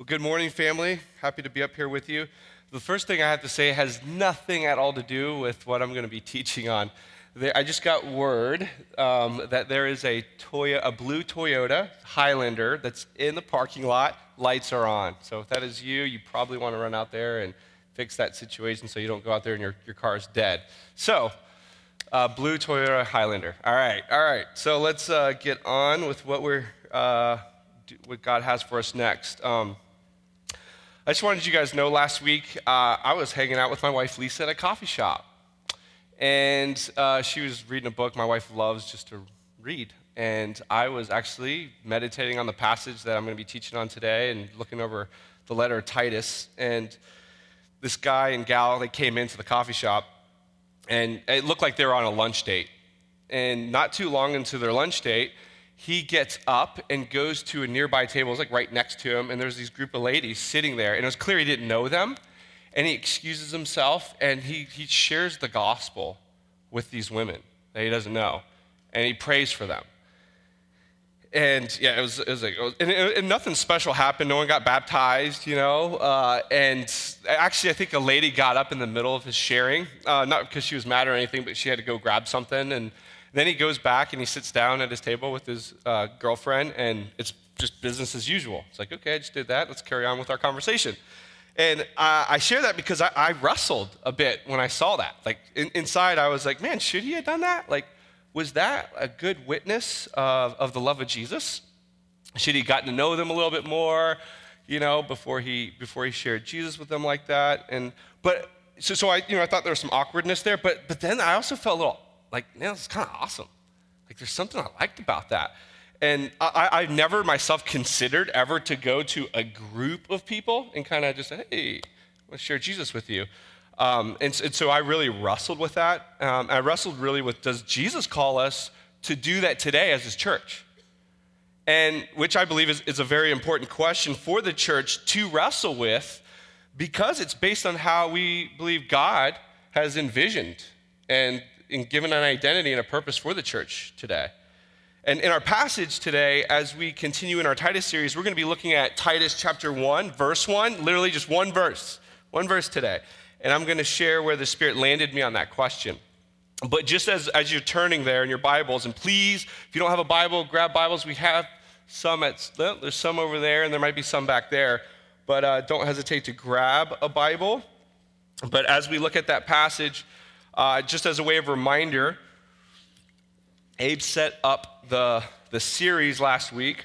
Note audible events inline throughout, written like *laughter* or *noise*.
Well, good morning, family. Happy to be up here with you. The first thing I have to say has nothing at all to do with what I'm going to be teaching on. I just got word um, that there is a, a blue Toyota Highlander that's in the parking lot. Lights are on. So if that is you, you probably want to run out there and fix that situation so you don't go out there and your, your car is dead. So, uh, blue Toyota Highlander. All right, all right. So let's uh, get on with what we're uh, what God has for us next. Um, I just wanted you guys to know last week uh, I was hanging out with my wife Lisa at a coffee shop. And uh, she was reading a book. My wife loves just to read. And I was actually meditating on the passage that I'm going to be teaching on today and looking over the letter of Titus. And this guy and gal, they came into the coffee shop, and it looked like they were on a lunch date. And not too long into their lunch date, he gets up and goes to a nearby table. It's like right next to him, and there's these group of ladies sitting there. And it was clear he didn't know them. And he excuses himself and he, he shares the gospel with these women that he doesn't know. And he prays for them. And yeah, it was, it was like, it was, and, and, nothing special happened. No one got baptized, you know. Uh, and actually, I think a lady got up in the middle of his sharing, uh, not because she was mad or anything, but she had to go grab something. And then he goes back and he sits down at his table with his uh, girlfriend, and it's just business as usual. It's like, okay, I just did that. Let's carry on with our conversation. And uh, I share that because I, I, wrestled a bit when I saw that. Like in, inside, I was like, man, should he have done that? Like, was that a good witness of, of the love of Jesus? Should he gotten to know them a little bit more, you know, before he before he shared Jesus with them like that? And but so so I you know I thought there was some awkwardness there, but but then I also felt a little like, man, it's kind of awesome. Like, there's something I liked about that. And I, have never myself considered ever to go to a group of people and kind of just say, hey, let's share Jesus with you. Um, and, and, so I really wrestled with that. Um, I wrestled really with does Jesus call us to do that today as his church? And which I believe is, is a very important question for the church to wrestle with because it's based on how we believe God has envisioned and and given an identity and a purpose for the church today. And in our passage today, as we continue in our Titus series, we're going to be looking at Titus chapter 1, verse 1, literally just one verse, one verse today. And I'm going to share where the Spirit landed me on that question. But just as, as you're turning there in your Bibles, and please, if you don't have a Bible, grab Bibles. We have some at, there's some over there, and there might be some back there. But uh, don't hesitate to grab a Bible. But as we look at that passage, uh, just as a way of reminder, Abe set up the, the series last week,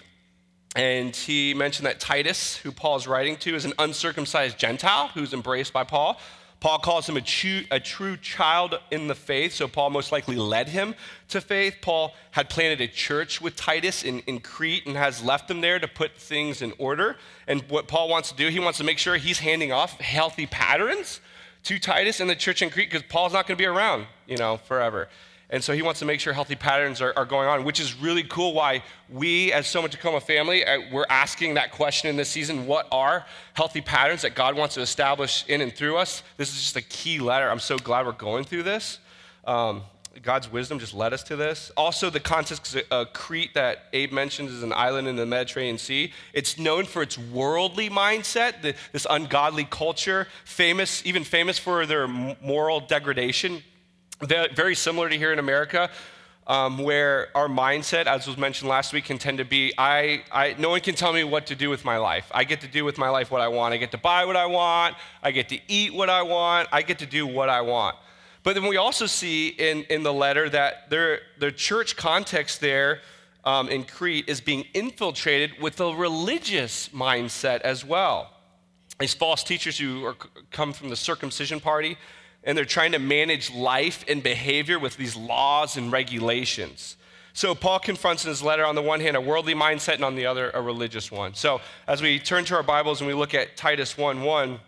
and he mentioned that Titus, who Paul's writing to, is an uncircumcised Gentile who's embraced by Paul. Paul calls him a true, a true child in the faith, so Paul most likely led him to faith. Paul had planted a church with Titus in, in Crete and has left him there to put things in order. And what Paul wants to do, he wants to make sure he's handing off healthy patterns to Titus and the church in Crete because Paul's not going to be around, you know, forever. And so he wants to make sure healthy patterns are, are, going on, which is really cool. Why we, as Soma Tacoma family, uh, we're asking that question in this season what are healthy patterns that God wants to establish in and through us? This is just a key letter. I'm so glad we're going through this. Um, God's wisdom just led us to this. Also, the context of Crete that Abe mentions is an island in the Mediterranean Sea. It's known for its worldly mindset, the, this ungodly culture, famous, even famous for their moral degradation. Very similar to here in America, um, where our mindset, as was mentioned last week, can tend to be I, I, no one can tell me what to do with my life. I get to do with my life what I want. I get to buy what I want. I get to eat what I want. I get to do what I want. But then we also see in, in the letter that their, the church context there um, in Crete is being infiltrated with a religious mindset as well. These false teachers who are, come from the circumcision party, and they're trying to manage life and behavior with these laws and regulations. So Paul confronts in his letter on the one hand a worldly mindset and on the other a religious one. So as we turn to our Bibles and we look at Titus 1 1,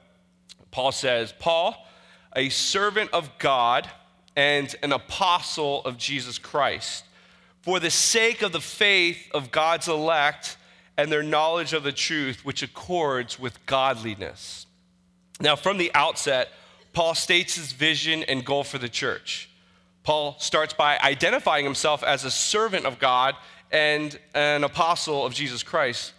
Paul says, Paul, a servant of God and an apostle of Jesus Christ, for the sake of the faith of God's elect and their knowledge of the truth, which accords with godliness. Now, from the outset, Paul states his vision and goal for the church. Paul starts by identifying himself as a servant of God and an apostle of Jesus Christ.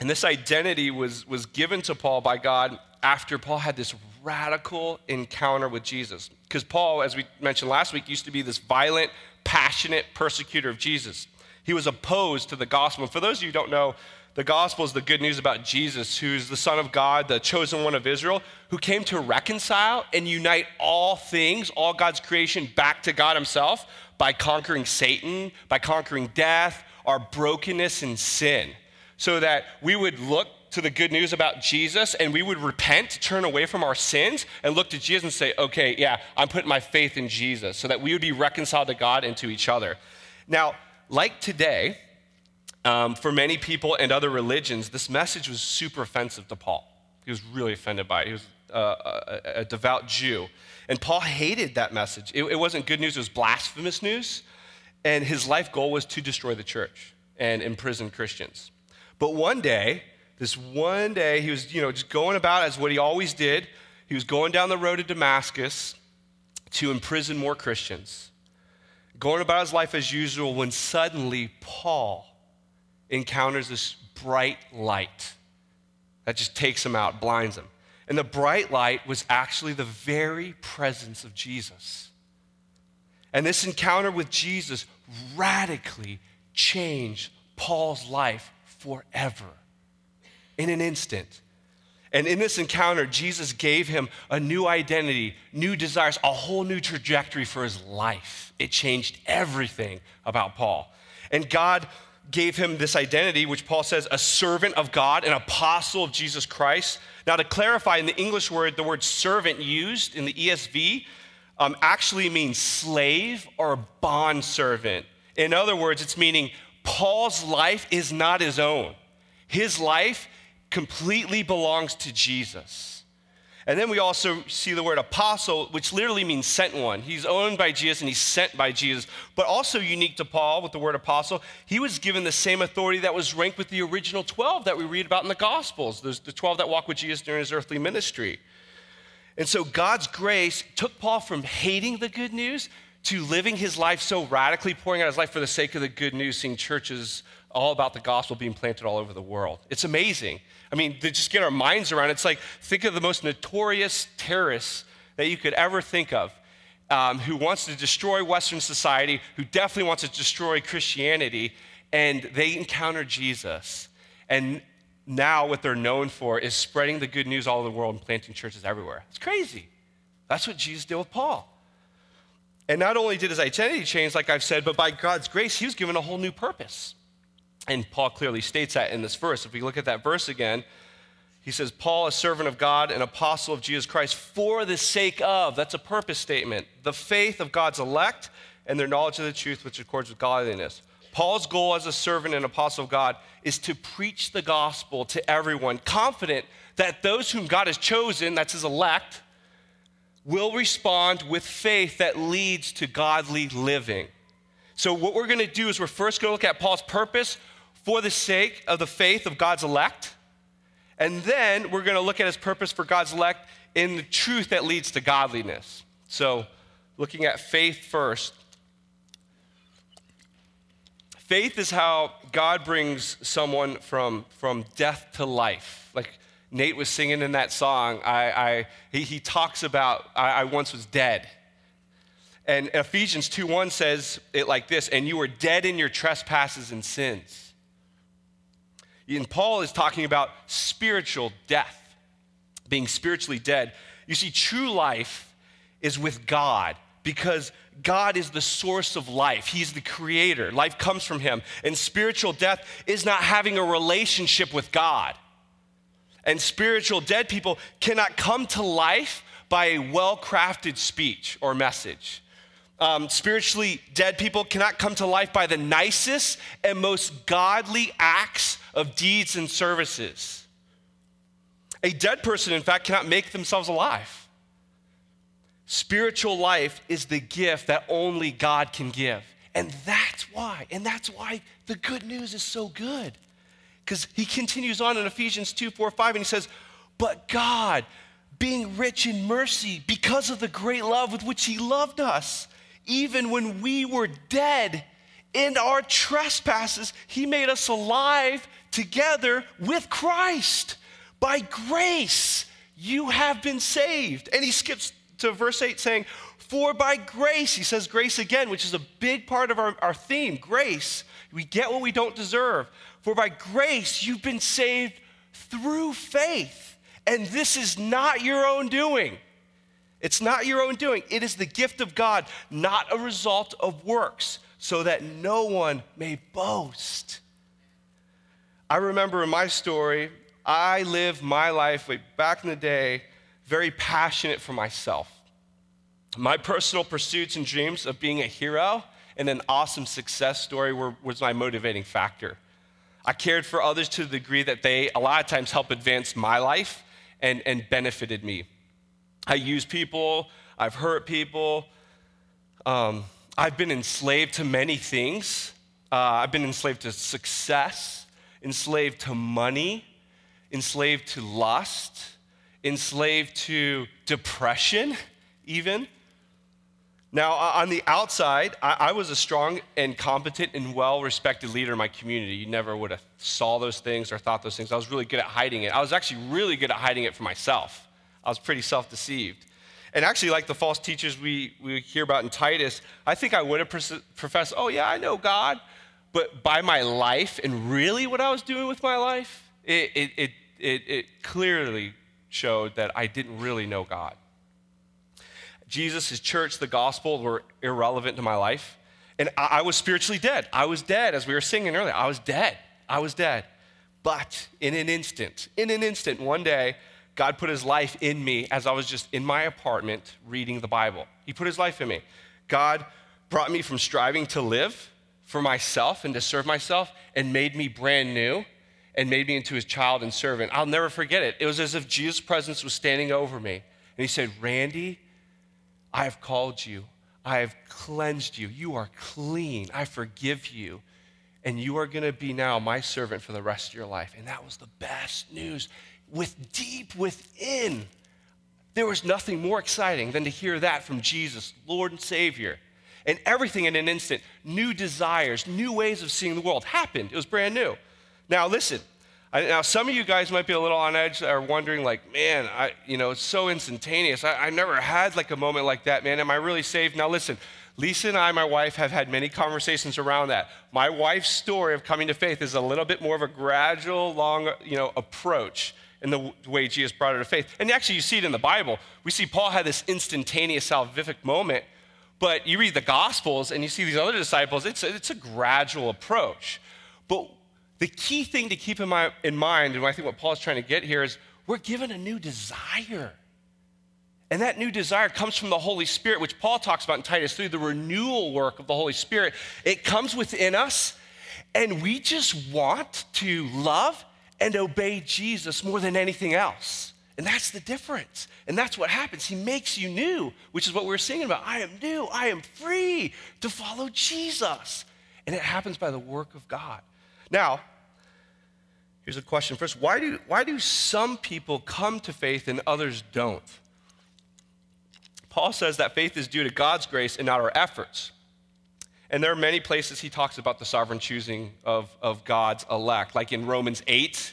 And this identity was, was given to Paul by God after Paul had this radical encounter with Jesus. Because Paul, as we mentioned last week, used to be this violent, passionate persecutor of Jesus. He was opposed to the gospel. And for those of you who don't know, the gospel is the good news about Jesus, who's the Son of God, the chosen one of Israel, who came to reconcile and unite all things, all God's creation, back to God Himself by conquering Satan, by conquering death, our brokenness and sin, so that we would look to the good news about Jesus and we would repent, turn away from our sins, and look to Jesus and say, okay, yeah, I'm putting my faith in Jesus, so that we would be reconciled to God and to each other. Now, like today, um, for many people and other religions, this message was super offensive to Paul. He was really offended by it. He was uh, a, a, devout Jew. And Paul hated that message. It, it wasn't good news, it was blasphemous news. And his life goal was to destroy the church and imprison Christians. But one day, this one day, he was, you know, just going about as what he always did. He was going down the road to Damascus to imprison more Christians, going about his life as usual when suddenly Paul encounters this bright light that just takes him out, blinds him. And the bright light was actually the very presence of Jesus. And this encounter with Jesus radically changed Paul's life forever in an instant. And in this encounter, Jesus gave him a new identity, new desires, a whole new trajectory for his life. It changed everything about Paul. And God gave him this identity, which Paul says, a servant of God, an apostle of Jesus Christ. Now, to clarify, in the English word, the word servant used in the ESV um, actually means slave or bond servant. In other words, it's meaning Paul's life is not his own. His life completely belongs to Jesus. And then we also see the word apostle, which literally means sent one. He's owned by Jesus and he's sent by Jesus. But also unique to Paul with the word apostle, he was given the same authority that was ranked with the original 12 that we read about in the Gospels, There's the 12 that walked with Jesus during his earthly ministry. And so God's grace took Paul from hating the good news to living his life so radically, pouring out his life for the sake of the good news, seeing churches all about the gospel being planted all over the world. It's amazing. I mean, to just get our minds around, it's like think of the most notorious terrorists that you could ever think of. Um, who wants to destroy Western society, who definitely wants to destroy Christianity, and they encounter Jesus. And now, what they're known for is spreading the good news all over the world and planting churches everywhere. It's crazy. That's what Jesus did with Paul. And not only did his identity change, like I've said, but by God's grace, he was given a whole new purpose. And Paul clearly states that in this verse. If we look at that verse again, he says, Paul, a servant of God, an apostle of Jesus Christ, for the sake of, that's a purpose statement, the faith of God's elect and their knowledge of the truth which accords with godliness. Paul's goal as a servant and apostle of God is to preach the gospel to everyone, confident that those whom God has chosen, that's his elect, will respond with faith that leads to godly living. So, what we're going to do is we're first going to look at Paul's purpose for the sake of the faith of God's elect. And then we're going to look at his purpose for God's elect in the truth that leads to godliness. So, looking at faith first. Faith is how God brings someone from, from death to life. Like Nate was singing in that song, I, I, he, he talks about, I, I once was dead. And Ephesians 2:1 says it like this, and you were dead in your trespasses and sins. And Paul is talking about spiritual death, being spiritually dead. You see, true life is with God because God is the source of life. He's the creator. Life comes from Him. And spiritual death is not having a relationship with God. And spiritual dead people cannot come to life by a well crafted speech or message. Um, spiritually dead people cannot come to life by the nicest and most godly acts of deeds and services. A dead person, in fact, cannot make themselves alive. Spiritual life is the gift that only God can give. And that's why, and that's why the good news is so good. Because he continues on in Ephesians 2 4, 5, and he says, But God, being rich in mercy, because of the great love with which he loved us, even when we were dead in our trespasses, he made us alive together with Christ. By grace, you have been saved. And he skips to verse 8 saying, For by grace, he says grace again, which is a big part of our, our theme grace. We get what we don't deserve. For by grace, you've been saved through faith. And this is not your own doing. It's not your own doing. It is the gift of God, not a result of works, so that no one may boast. I remember in my story, I lived my life back in the day very passionate for myself. My personal pursuits and dreams of being a hero and an awesome success story were, was my motivating factor. I cared for others to the degree that they, a lot of times, helped advance my life and, and benefited me. I use people, I've hurt people, um, I've been enslaved to many things. Uh, I've been enslaved to success, enslaved to money, enslaved to lust, enslaved to depression, even. Now, on the outside, I, was a strong and competent and well-respected leader in my community. You never would have saw those things or thought those things. I was really good at hiding it. I was actually really good at hiding it for myself. I was pretty self-deceived. And actually, like the false teachers we, we hear about in Titus, I think I would have professed, oh, yeah, I know God. But by my life and really what I was doing with my life, it, it, it it, it clearly showed that I didn't really know God. Jesus, his church, the gospel were irrelevant to my life. And I, I was spiritually dead. I was dead, as we were singing earlier. I was dead. I was dead. But in an instant, in an instant, one day, God put his life in me as I was just in my apartment reading the Bible. He put his life in me. God brought me from striving to live for myself and to serve myself and made me brand new and made me into his child and servant. I'll never forget it. It was as if Jesus' presence was standing over me. And he said, Randy, I have called you. I have cleansed you. You are clean. I forgive you. And you are going to be now my servant for the rest of your life. And that was the best news. With deep within, there was nothing more exciting than to hear that from Jesus, Lord and Savior. And everything in an instant, new desires, new ways of seeing the world happened. It was brand new. Now, listen. I, now, some of you guys might be a little on edge, are wondering, like, man, I, you know, it's so instantaneous. I, I never had like a moment like that, man. Am I really saved? Now, listen. Lisa and I, my wife, have had many conversations around that. My wife's story of coming to faith is a little bit more of a gradual, long, you know, approach in the way Jesus brought her to faith. And actually, you see it in the Bible. We see Paul had this instantaneous salvific moment, but you read the Gospels and you see these other disciples, it's a, it's a gradual approach. But the key thing to keep in, my, in mind, and I think what Paul's trying to get here, is we're given a new desire. And that new desire comes from the Holy Spirit, which Paul talks about in Titus 3, the renewal work of the Holy Spirit. It comes within us, and we just want to love and obey Jesus more than anything else. And that's the difference. And that's what happens. He makes you new, which is what we we're singing about. I am new. I am free to follow Jesus. And it happens by the work of God. Now, here's a question first why do, why do some people come to faith and others don't? Paul says that faith is due to God's grace and not our efforts. And there are many places he talks about the sovereign choosing of, of God's elect, like in Romans 8.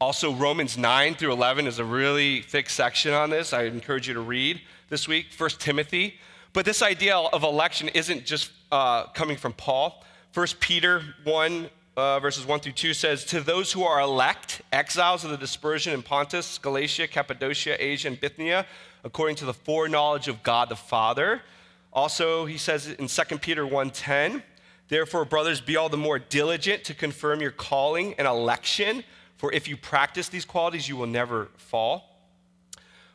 Also, Romans 9 through 11 is a really thick section on this. I encourage you to read this week. First Timothy. But this idea of election isn't just uh, coming from Paul. First Peter 1 uh, verses 1 through 2 says, To those who are elect, exiles of the dispersion in Pontus, Galatia, Cappadocia, Asia, and Bithynia, according to the foreknowledge of God the Father. Also, he says in 2 Peter 1:10, Therefore, brothers, be all the more diligent to confirm your calling and election, for if you practice these qualities, you will never fall.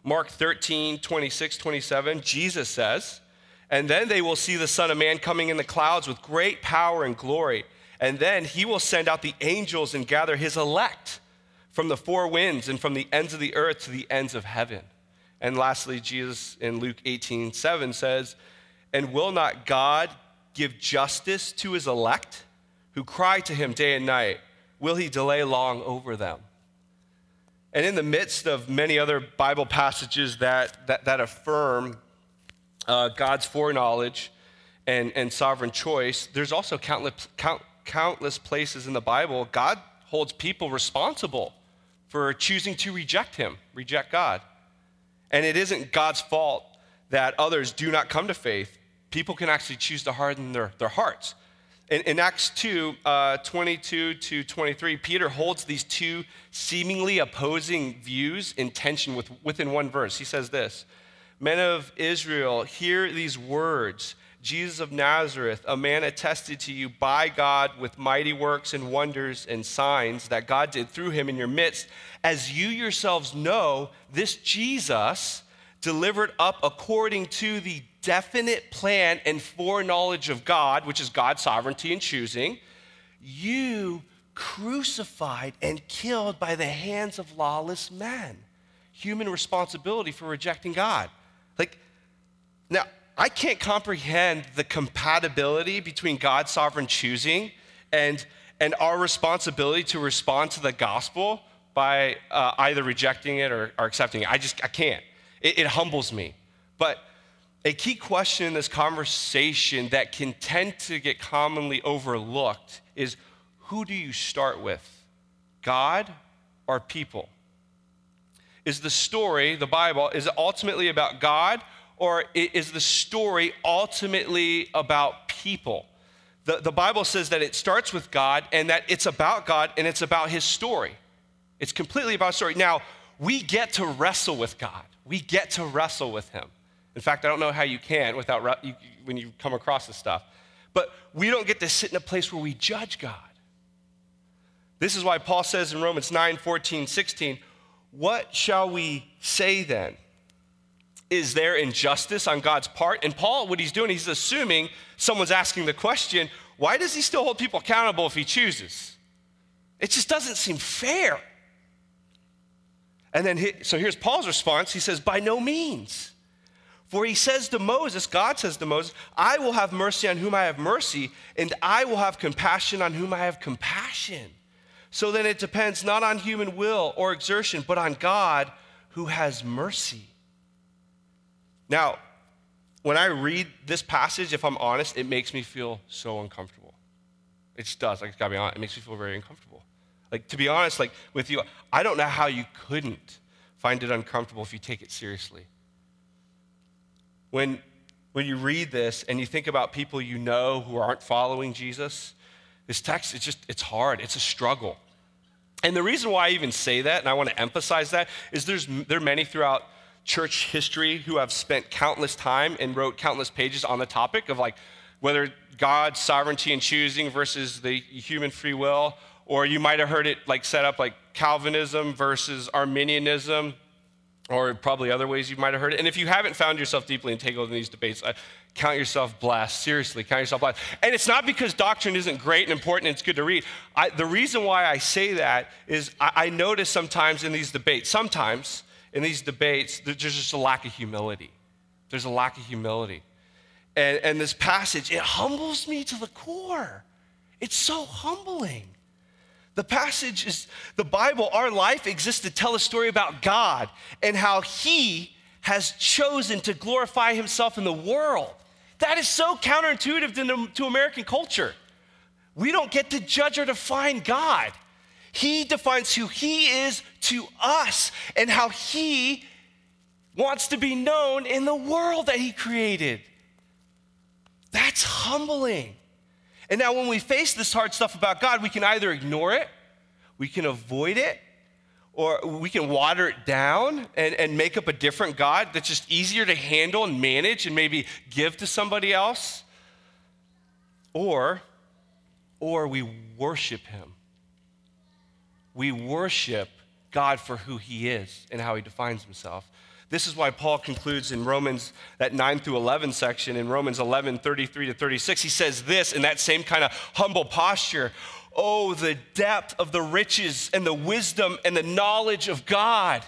Mark 13, 26, 27, Jesus says, And then they will see the Son of Man coming in the clouds with great power and glory. And then he will send out the angels and gather his elect from the four winds and from the ends of the earth to the ends of heaven. And lastly, Jesus in Luke 18 7 says, And will not God give justice to his elect who cry to him day and night? Will he delay long over them? And in the midst of many other Bible passages that, that, that affirm uh, God's foreknowledge and, and sovereign choice, there's also countless, count, countless places in the Bible, God holds people responsible for choosing to reject him, reject God. And it isn't God's fault that others do not come to faith. People can actually choose to harden their, their hearts. In, in Acts 2 uh, 22 to 23, Peter holds these two seemingly opposing views in tension with, within one verse. He says this Men of Israel, hear these words. Jesus of Nazareth, a man attested to you by God with mighty works and wonders and signs that God did through him in your midst. As you yourselves know, this Jesus, delivered up according to the definite plan and foreknowledge of God, which is God's sovereignty and choosing, you crucified and killed by the hands of lawless men. Human responsibility for rejecting God. Like, now, I can't comprehend the compatibility between God's sovereign choosing and, and our responsibility to respond to the gospel by uh, either rejecting it or, or, accepting it. I just, I can't. It, it humbles me. But a key question in this conversation that can tend to get commonly overlooked is who do you start with? God or people? Is the story, the Bible, is it ultimately about God or is the story ultimately about people? The, the Bible says that it starts with God and that it's about God and it's about his story. It's completely about story. Now, we get to wrestle with God. We get to wrestle with him. In fact, I don't know how you can without you, when you come across this stuff. But we don't get to sit in a place where we judge God. This is why Paul says in Romans 9, 14, 16, what shall we say then? Is there injustice on God's part? And Paul, what he's doing, he's assuming someone's asking the question, why does he still hold people accountable if he chooses? It just doesn't seem fair. And then, he, so here's Paul's response. He says, By no means. For he says to Moses, God says to Moses, I will have mercy on whom I have mercy, and I will have compassion on whom I have compassion. So then it depends not on human will or exertion, but on God who has mercy. Now, when I read this passage, if I'm honest, it makes me feel so uncomfortable. It just does. Like, it's gotta be honest. It makes me feel very uncomfortable. Like, to be honest, like with you, I don't know how you couldn't find it uncomfortable if you take it seriously. When, when you read this and you think about people you know who aren't following Jesus, this text, it's just, it's hard. It's a struggle. And the reason why I even say that, and I want to emphasize that, is there's, there are many throughout church history who have spent countless time and wrote countless pages on the topic of like whether God's sovereignty and choosing versus the human free will, or you might have heard it like set up like Calvinism versus Arminianism, or probably other ways you might have heard it. And if you haven't found yourself deeply entangled in these debates, uh, count yourself blessed. Seriously, count yourself blessed. And it's not because doctrine isn't great and important and it's good to read. I, the reason why I say that is I, I notice sometimes in these debates, sometimes in these debates, there's just a lack of humility. There's a lack of humility. And, and this passage, it humbles me to the core. It's so humbling. The passage is the Bible, our life exists to tell a story about God and how He has chosen to glorify Himself in the world. That is so counterintuitive to, to American culture. We don't get to judge or define God. He defines who He is to us and how He wants to be known in the world that He created. That's humbling. And now, when we face this hard stuff about God, we can either ignore it, we can avoid it, or we can water it down and, and make up a different God that's just easier to handle and manage and maybe give to somebody else. Or, or we worship Him. We worship God for who He is and how He defines Himself. This is why Paul concludes in Romans, that 9 through 11 section, in Romans 11, 33 to 36, he says this in that same kind of humble posture Oh, the depth of the riches and the wisdom and the knowledge of God.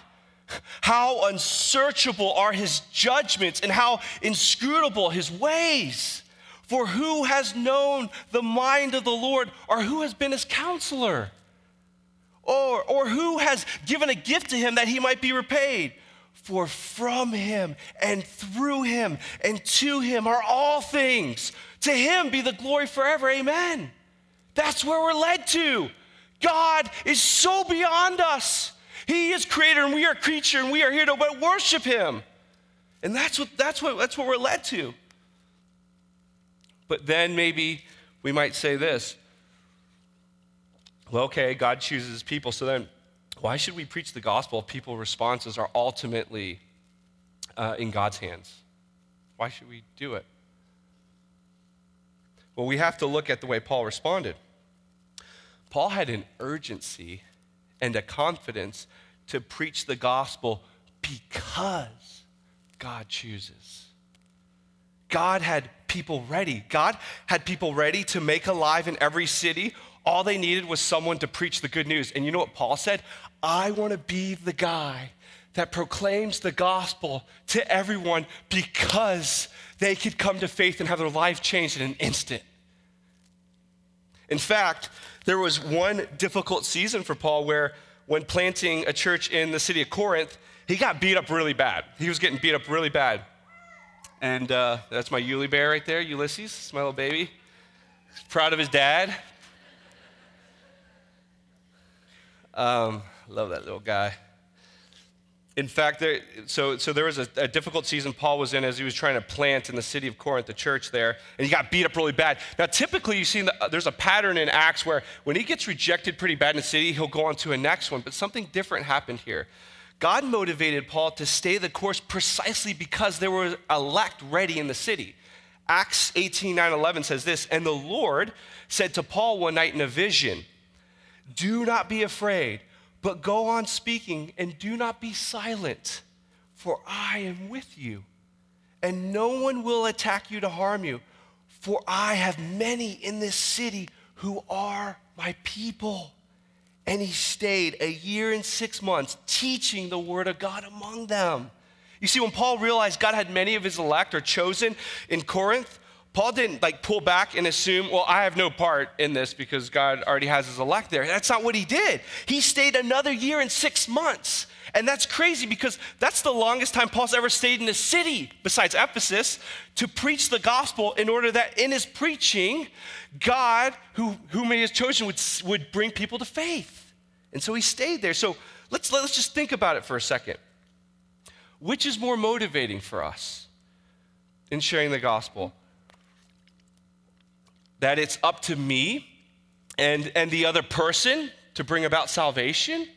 How unsearchable are his judgments and how inscrutable his ways. For who has known the mind of the Lord or who has been his counselor? Or, or who has given a gift to him that he might be repaid? For from him and through him and to him are all things. To him be the glory forever. Amen. That's where we're led to. God is so beyond us. He is creator and we are creature and we are here to worship him. And that's what, that's what, that's what we're led to. But then maybe we might say this well, okay, God chooses people, so then why should we preach the gospel if people's responses are ultimately uh, in God's hands? Why should we do it? Well, we have to look at the way Paul responded. Paul had an urgency and a confidence to preach the gospel because God chooses. God had people ready. God had people ready to make alive in every city. All they needed was someone to preach the good news. And you know what Paul said? I want to be the guy that proclaims the gospel to everyone because they could come to faith and have their life changed in an instant. In fact, there was one difficult season for Paul where, when planting a church in the city of Corinth, he got beat up really bad. He was getting beat up really bad. And uh, that's my Yuli bear right there, Ulysses, my little baby. Proud of his dad. Um, love that little guy. In fact, there, so, so there was a, a, difficult season Paul was in as he was trying to plant in the city of Corinth, the church there, and he got beat up really bad. Now, typically, you see the, there's a pattern in Acts where when he gets rejected pretty bad in the city, he'll go on to a next one, but something different happened here. God motivated Paul to stay the course precisely because there were elect ready in the city. Acts 18 9 11 says this, and the Lord said to Paul one night in a vision, Do not be afraid but go on speaking and do not be silent, for I am with you. And no one will attack you to harm you, for I have many in this city who are my people. And he stayed a year and six months teaching the word of God among them. You see, when Paul realized God had many of his elect or chosen in Corinth, Paul didn't like pull back and assume, well, I have no part in this because God already has his elect there. That's not what he did. He stayed another year and six months. And that's crazy because that's the longest time Paul's ever stayed in a city besides Ephesus to preach the gospel in order that in his preaching, God, who, whom he has chosen, would, would bring people to faith. And so he stayed there. So let's, let's just think about it for a second. Which is more motivating for us in sharing the gospel? That it's up to me and, and the other person to bring about salvation,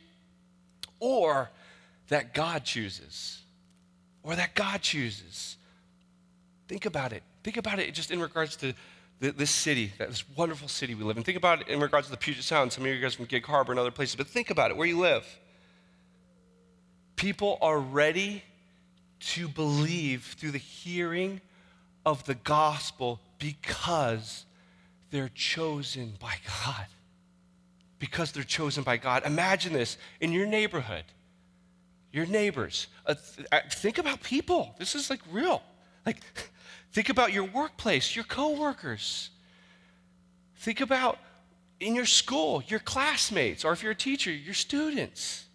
or that God chooses, or that God chooses. Think about it. Think about it just in regards to the, this city, this wonderful city we live in. Think about it in regards to the Puget Sound. Some of you guys from Gig Harbor and other places, but think about it where you live. People are ready to believe through the hearing of the gospel because they're chosen by God. Because they're chosen by God. Imagine this in your neighborhood, your neighbors. Uh, th- uh, think about people. This is like real. Like, *laughs* think about your workplace, your coworkers. Think about in your school, your classmates, or if you're a teacher, your students.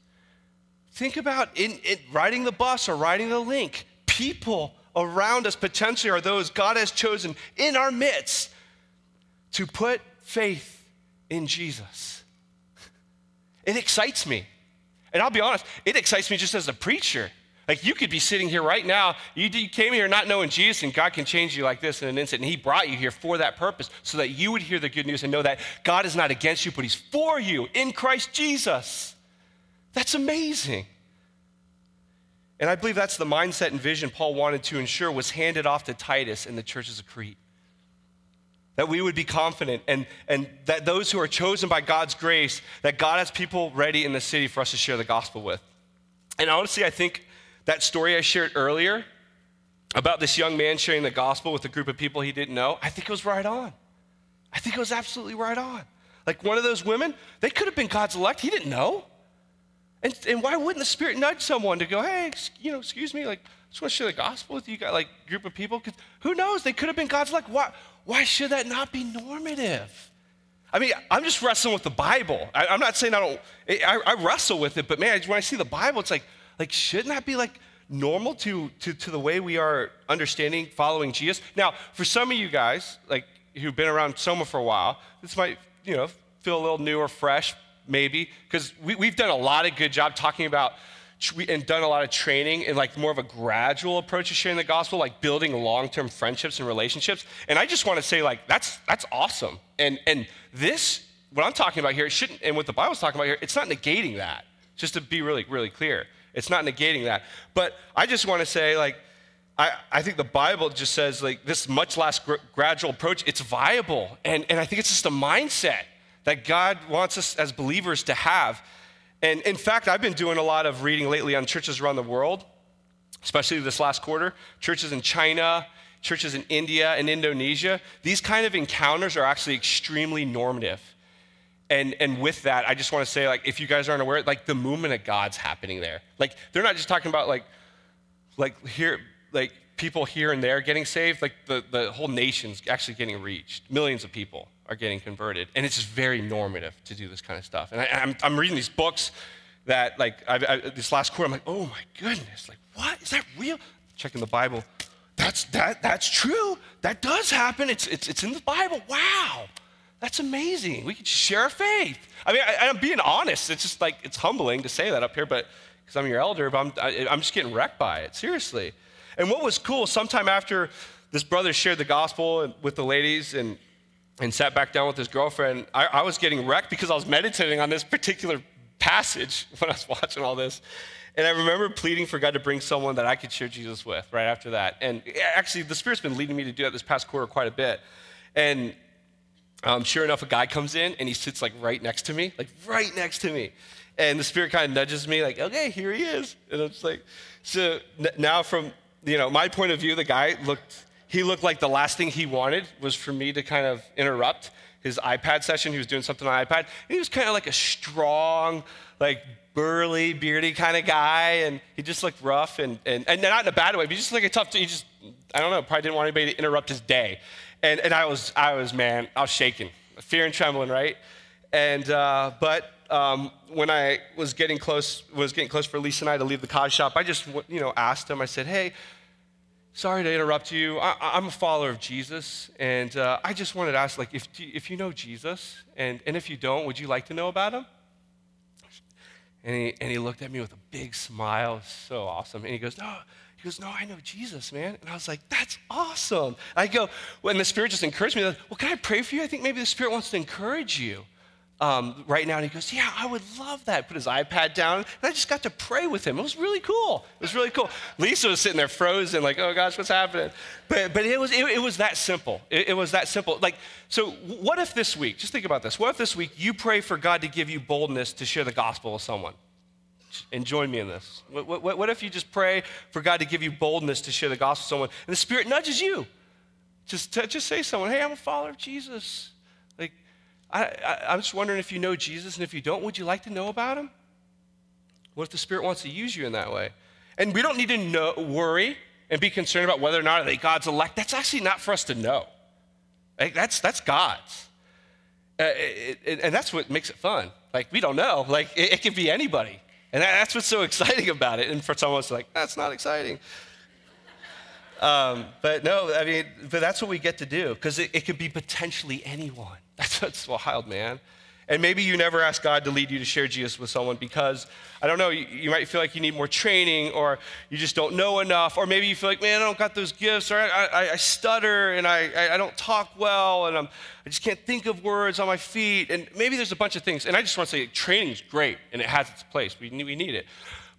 Think about in, in riding the bus or riding the link. People around us potentially are those God has chosen in our midst to put faith in Jesus. It excites me. And I'll be honest, it excites me just as a preacher. Like you could be sitting here right now, you, came here not knowing Jesus, and God can change you like this in an instant. And He brought you here for that purpose, so that you would hear the good news and know that God is not against you, but He's for you in Christ Jesus. That's amazing. And I believe that's the mindset and vision Paul wanted to ensure was handed off to Titus in the churches of Crete that we would be confident and, and that those who are chosen by God's grace, that God has people ready in the city for us to share the gospel with. And honestly, I think that story I shared earlier about this young man sharing the gospel with a group of people he didn't know, I think it was right on. I think it was absolutely right on. Like one of those women, they could have been God's elect. He didn't know. And, and why wouldn't the Spirit nudge someone to go, hey, you know, excuse me, like, I just want to share the gospel with you guys, like, group of people? Because who knows? They could have been God's elect. Why, why should that not be normative? I mean, I'm just wrestling with the Bible. I, am not saying I don't, I, I, wrestle with it, but man, when I see the Bible, it's like, like shouldn't that be like normal to, to, to the way we are understanding, following Jesus? Now, for some of you guys, like who've been around Soma for a while, this might, you know, feel a little new or fresh. maybe, because we, we've done a lot of good job talking about and done a lot of training in like more of a gradual approach to sharing the gospel, like building long-term friendships and relationships. And I just want to say, like, that's that's awesome. And and this, what I'm talking about here, shouldn't, and what the Bible's talking about here, it's not negating that. Just to be really, really clear, it's not negating that. But I just want to say, like, I, I think the Bible just says like this much less gr- gradual approach, it's viable. And, and I think it's just a mindset that God wants us as believers to have. And in fact, I've been doing a lot of reading lately on churches around the world, especially this last quarter. Churches in China, churches in India and Indonesia. These kind of encounters are actually extremely normative. And, and with that, I just want to say, like, if you guys aren't aware, like the movement of God's happening there. Like, they're not just talking about like, like here, like people here and there getting saved. Like the, the whole nation's actually getting reached. Millions of people are getting converted. And it's just very normative to do this kind of stuff. And I, am I'm, I'm reading these books that, like, I've, I, this last quarter, I'm like, oh my goodness, like, what? Is that real? Checking the Bible. That's, that, that's true. That does happen. It's, it's, it's in the Bible. Wow. That's amazing. We can share our faith. I mean, I, am being honest. It's just like, it's humbling to say that up here, but because I'm your elder, but I'm, I, I'm just getting wrecked by it, seriously. And what was cool, sometime after this brother shared the gospel with the ladies and and sat back down with his girlfriend, I, I, was getting wrecked because I was meditating on this particular passage *laughs* when I was watching all this. And I remember pleading for God to bring someone that I could share Jesus with right after that. And actually, the Spirit's been leading me to do that this past quarter quite a bit. And um, sure enough, a guy comes in and he sits like right next to me, like right next to me. And the Spirit kind of nudges me, like, okay, here he is. And I'm just like, so now from, you know, my point of view, the guy looked he looked like the last thing he wanted was for me to kind of interrupt his iPad session. He was doing something on iPad. And he was kind of like a strong, like burly, beardy kind of guy. And he just looked rough and, and, and not in a bad way, but he just like a tough, he just, I don't know, probably didn't want anybody to interrupt his day. And, and I was, I was, man, I was shaking, fear and trembling, right? And, uh, but um, when I was getting close, was getting close for Lisa and I to leave the car shop, I just, you know, asked him, I said, hey, sorry to interrupt you. I, am a follower of Jesus, and uh, I just wanted to ask, like, if, if you know Jesus, and, and if you don't, would you like to know about him? And he, and he looked at me with a big smile, so awesome. And he goes, no, he goes, no, I know Jesus, man. And I was like, that's awesome. I go, and the Spirit just encouraged me, well, can I pray for you? I think maybe the Spirit wants to encourage you um, right now. And he goes, Yeah, I would love that. Put his iPad down. And I just got to pray with him. It was really cool. It was really cool. Lisa was sitting there frozen, like, Oh gosh, what's happening? But, but it, was, it, it was that simple. It, it was that simple. Like, so what if this week, just think about this. What if this week you pray for God to give you boldness to share the gospel with someone? And join me in this. What, what, what if you just pray for God to give you boldness to share the gospel with someone, and the Spirit nudges you? Just, just say to someone, Hey, I'm a follower of Jesus. I, I, am just wondering if you know Jesus, and if you don't, would you like to know about him? What if the Spirit wants to use you in that way? And we don't need to know, worry and be concerned about whether or not they God's elect. That's actually not for us to know. That's, that's God's. Uh, it, it, and that's what makes it fun. Like, we don't know. Like, it, it could be anybody. And that's what's so *laughs* exciting about it. And for someone, it's like, that's not exciting. Um, but no, I mean, but that's what we get to do because it, it could be potentially anyone. *laughs* That's, that's wild, man. And maybe you never ask God to lead you to share Jesus with someone because, I don't know, you, you, might feel like you need more training or you just don't know enough. Or maybe you feel like, man, I don't got those gifts or I, I, I stutter and I, I, don't talk well and I'm, I just can't think of words on my feet. And maybe there's a bunch of things. And I just want to say training is great and it has its place. We, we need it.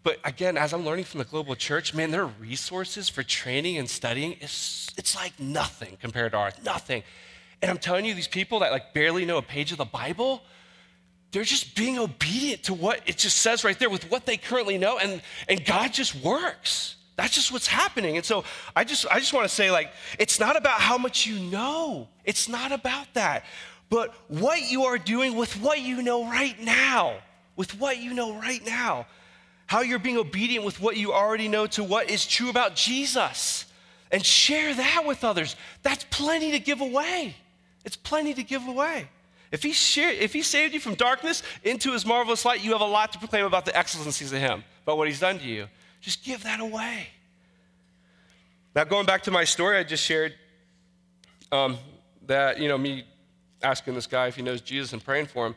But again, as I'm learning from the global church, man, their resources for training and studying is it's like nothing compared to ours. Nothing. And I'm telling you, these people that like barely know a page of the Bible, they're just being obedient to what it just says right there with what they currently know, and, and God just works. That's just what's happening. And so I just I just want to say, like, it's not about how much you know. It's not about that. But what you are doing with what you know right now. With what you know right now how you're being obedient with what you already know to what is true about Jesus and share that with others. That's plenty to give away. It's plenty to give away. If he, shared, if he saved you from darkness into his marvelous light, you have a lot to proclaim about the excellencies of him, about what he's done to you. Just give that away. Now, going back to my story I just shared, um, that, you know, me asking this guy if he knows Jesus and praying for him,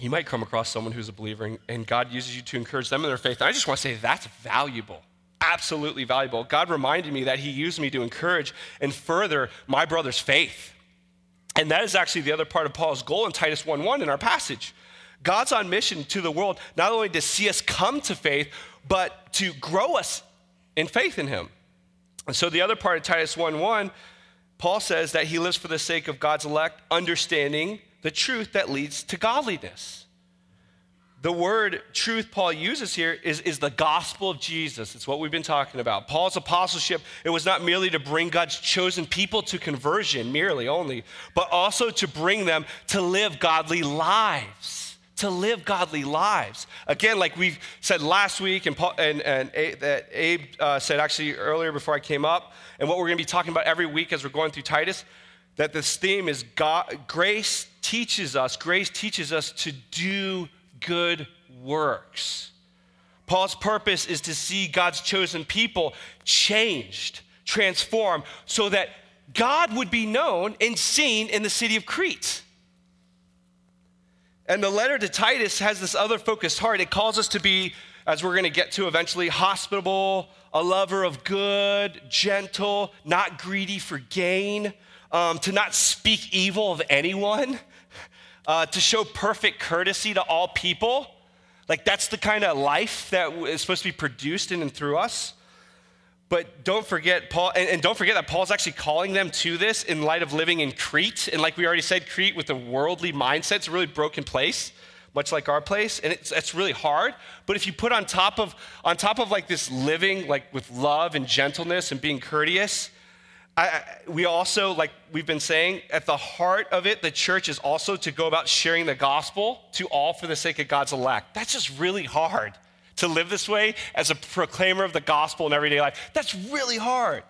you might come across someone who's a believer and God uses you to encourage them in their faith. And I just want to say that's valuable, absolutely valuable. God reminded me that He used me to encourage and further my brother's faith. And that is actually the other part of Paul's goal in Titus 1:1 in our passage. God's on mission to the world not only to see us come to faith, but to grow us in faith in Him. And so the other part of Titus 1:1, Paul says that he lives for the sake of God's elect, understanding the truth that leads to godliness. The word truth Paul uses here is, is the gospel of Jesus. It's what we've been talking about. Paul's apostleship, it was not merely to bring God's chosen people to conversion, merely only, but also to bring them to live godly lives to live godly lives. Again, like we said last week, and, Paul, and, and Abe, that Abe uh, said actually earlier before I came up, and what we're going to be talking about every week as we're going through Titus, that this theme is God, grace teaches us, grace teaches us to do good works. Paul's purpose is to see God's chosen people changed, transformed, so that God would be known and seen in the city of Crete. And the letter to Titus has this other focused heart. It calls us to be, as we're going to get to eventually, hospitable, a lover of good, gentle, not greedy for gain, um, to not speak evil of anyone, uh, to show perfect courtesy to all people. Like, that's the kind of life that is supposed to be produced in and through us. But don't forget, Paul, and, and, don't forget that Paul's actually calling them to this in light of living in Crete. And like we already said, Crete with a worldly mindset, it's a really broken place, much like our place. And it's, it's really hard. But if you put on top of on top of like this living like with love and gentleness and being courteous, I, we also, like we've been saying, at the heart of it, the church is also to go about sharing the gospel to all for the sake of God's elect. That's just really hard to live this way as a proclaimer of the gospel in everyday life. That's really hard.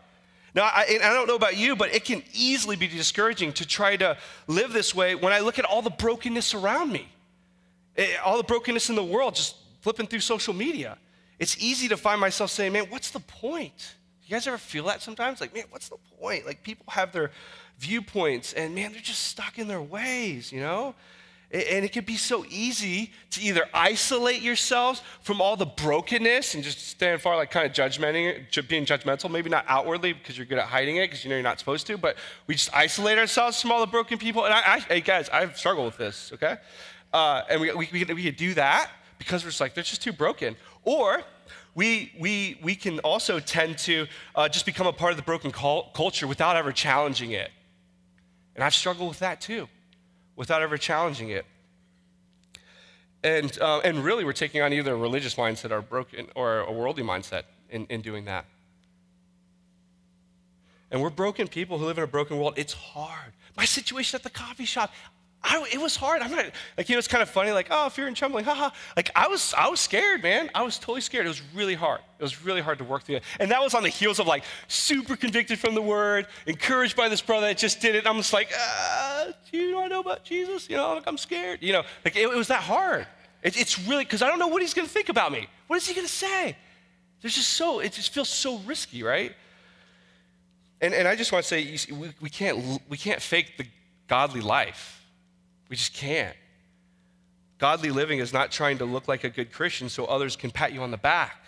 Now, I, I, don't know about you, but it can easily be discouraging to try to live this way when I look at all the brokenness around me, eh, all the brokenness in the world, just flipping through social media. It's easy to find myself saying, man, what's the point? You guys ever feel that sometimes? Like, man, what's the point? Like, people have their viewpoints, and man, they're just stuck in their ways, you know? And it can be so easy to either isolate yourselves from all the brokenness and just stand far, like kind of judgmenting, being judgmental, maybe not outwardly because you're good at hiding it because you know you're not supposed to, but we just isolate ourselves from all the broken people. And I, I hey guys, I've struggled with this, okay? Uh, and we, we, we, we could do that because we're just like, they're just too broken. Or we, we, we can also tend to uh, just become a part of the broken culture without ever challenging it. And I've struggled with that too without ever challenging it. And, uh, and really, we're taking on either a religious mindset or, broken, or a worldly mindset in, in doing that. And we're broken people who live in a broken world. It's hard. My situation at the coffee shop, I, it was hard. I'm not like you know. It's kind of funny. Like, oh, fear and trembling, haha. Like I was, I was scared, man. I was totally scared. It was really hard. It was really hard to work through it. And that was on the heels of like super convicted from the word, encouraged by this brother that just did it. I'm just like, ah, you know I know about Jesus? You know, like I'm scared. You know, like it, it was that hard. It, it's really because I don't know what he's going to think about me. What is he going to say? There's just so it just feels so risky, right? And and I just want to say, we, we can't we can't fake the godly life we just can't. Godly living is not trying to look like a good Christian so others can pat you on the back.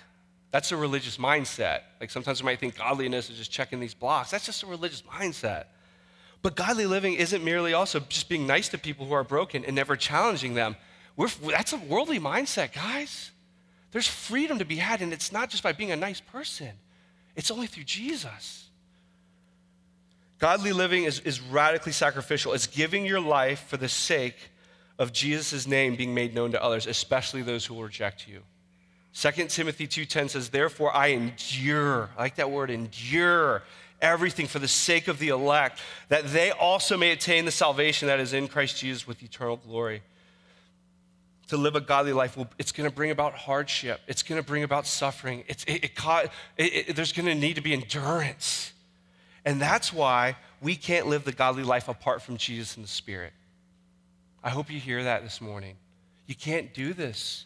That's a religious mindset. Like sometimes we might think godliness is just checking these blocks. That's just a religious mindset. But godly living isn't merely also just being nice to people who are broken and never challenging them. We're, that's a worldly mindset, guys. There's freedom to be had, and it's not just by being a nice person, it's only through Jesus. Godly living is, is radically sacrificial. It's giving your life for the sake of Jesus' name being made known to others, especially those who will reject you. 2 Timothy 2:10 says, Therefore I endure, I like that word, endure everything for the sake of the elect, that they also may attain the salvation that is in Christ Jesus with eternal glory. To live a godly life, it's going to bring about hardship. It's going to bring about suffering. It's, it, it, it, there's going to need to be endurance. And that's why we can't live the godly life apart from Jesus and the Spirit. I hope you hear that this morning. You can't do this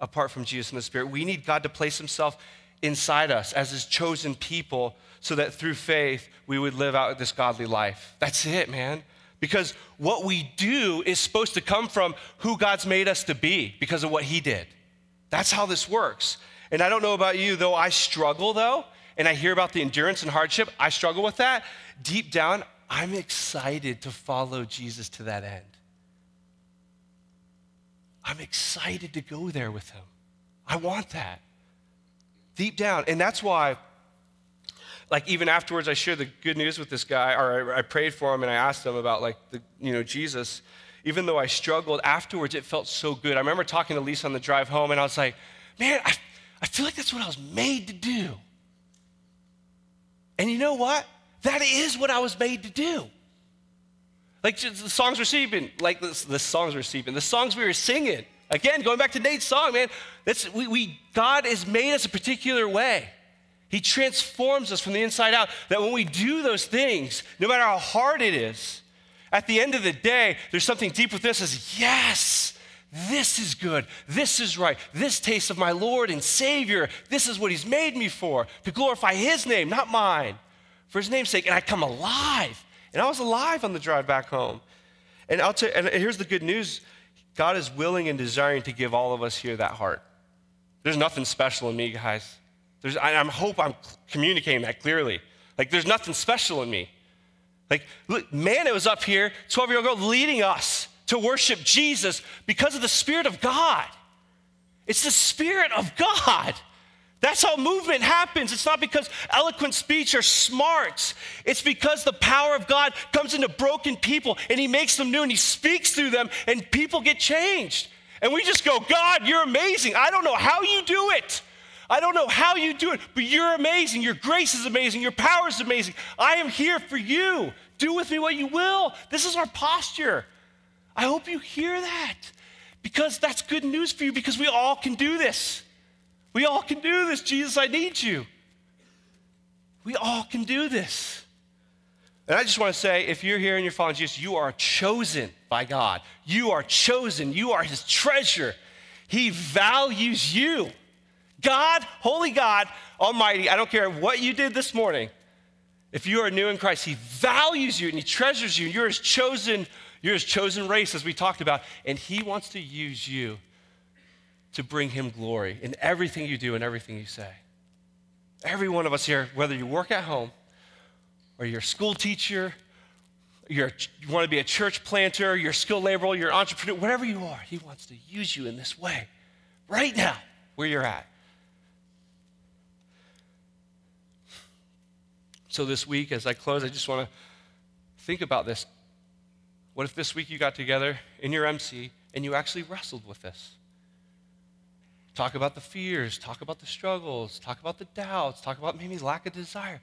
apart from Jesus and the Spirit. We need God to place Himself inside us as His chosen people so that through faith we would live out this godly life. That's it, man. Because what we do is supposed to come from who God's made us to be because of what He did. That's how this works. And I don't know about you, though I struggle, though, and I hear about the endurance and hardship, I struggle with that. Deep down, I'm excited to follow Jesus to that end. I'm excited to go there with Him. I want that deep down. And that's why like even afterwards i shared the good news with this guy or I, I, prayed for him and i asked him about like the you know jesus even though i struggled afterwards it felt so good i remember talking to lisa on the drive home and i was like man i, I feel like that's what i was made to do and you know what? That is what i was made to do. Like the songs we're singing like the, the songs we're singing the songs we were singing. Again going back to nate's song man that's we, we god has made us a particular way. He transforms us from the inside out. That when we do those things, no matter how hard it is, at the end of the day, there's something deep within us that says, Yes, this is good. This is right. This tastes of my Lord and Savior. This is what He's made me for, to glorify His name, not mine, for His name's sake. And I come alive. And I was alive on the drive back home. And I'll tell and here's the good news God is willing and desiring to give all of us here that heart. There's nothing special in me, guys. There's, I, I hope I'm communicating that clearly. Like, there's nothing special in me. Like, look, man, it was up here, 12 year old girl, leading us to worship Jesus because of the Spirit of God. It's the Spirit of God. That's how movement happens. It's not because eloquent speech or smart. It's because the power of God comes into broken people and He makes them new and He speaks through them and people get changed. And we just go, God, you're amazing. I don't know how you do it. I don't know how you do it, but you're amazing. Your grace is amazing. Your power is amazing. I am here for you. Do with me what you will. This is our posture. I hope you hear that because that's good news for you because we all can do this. We all can do this. Jesus, I need you. We all can do this. And I just want to say if you're here and you're following Jesus, you are chosen by God. You are chosen. You are his treasure. He values you. God, holy God, Almighty, I don't care what you did this morning. If you are new in Christ, He values you and He treasures you. You're His chosen, you're His chosen race, as we talked about, and He wants to use you to bring Him glory in everything you do and everything you say. Every one of us here, whether you work at home or you're a school teacher, you want to be a church planter, you're a skilled laborer, you're an entrepreneur, whatever you are, He wants to use you in this way right now where you're at. So, this week, as I close, I just want to think about this. What if this week you got together in your MC and you actually wrestled with this? Talk about the fears, talk about the struggles, talk about the doubts, talk about maybe lack of desire.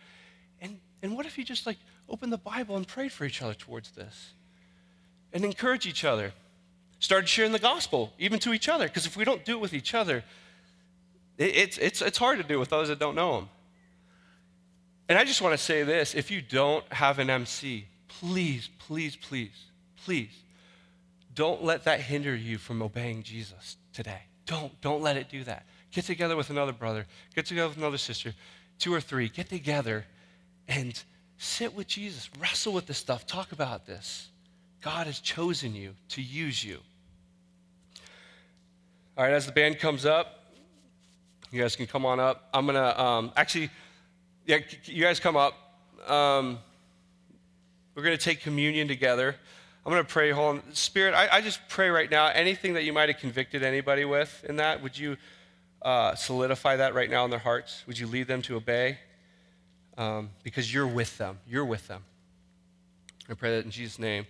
And, and what if you just like opened the Bible and prayed for each other towards this? And encourage each other. Started sharing the gospel, even to each other, because if we don't do it with each other, it, it's, it's, it's hard to do with those that don't know Him. And I just want to say this if you don't have an MC, please, please, please, please, don't let that hinder you from obeying Jesus today. Don't, don't let it do that. Get together with another brother, get together with another sister, two or three, get together and sit with Jesus, wrestle with this stuff, talk about this. God has chosen you to use you. All right, as the band comes up, you guys can come on up. I'm to um, actually yeah, you guys come up. Um, we're to take communion together. I'm going to pray, hold on. Spirit, I, I, just pray right now, anything that you might have convicted anybody with in that, would you uh, solidify that right now in their hearts? Would you lead them to obey? Um, because you're with them. You're with them. I pray that in Jesus' name.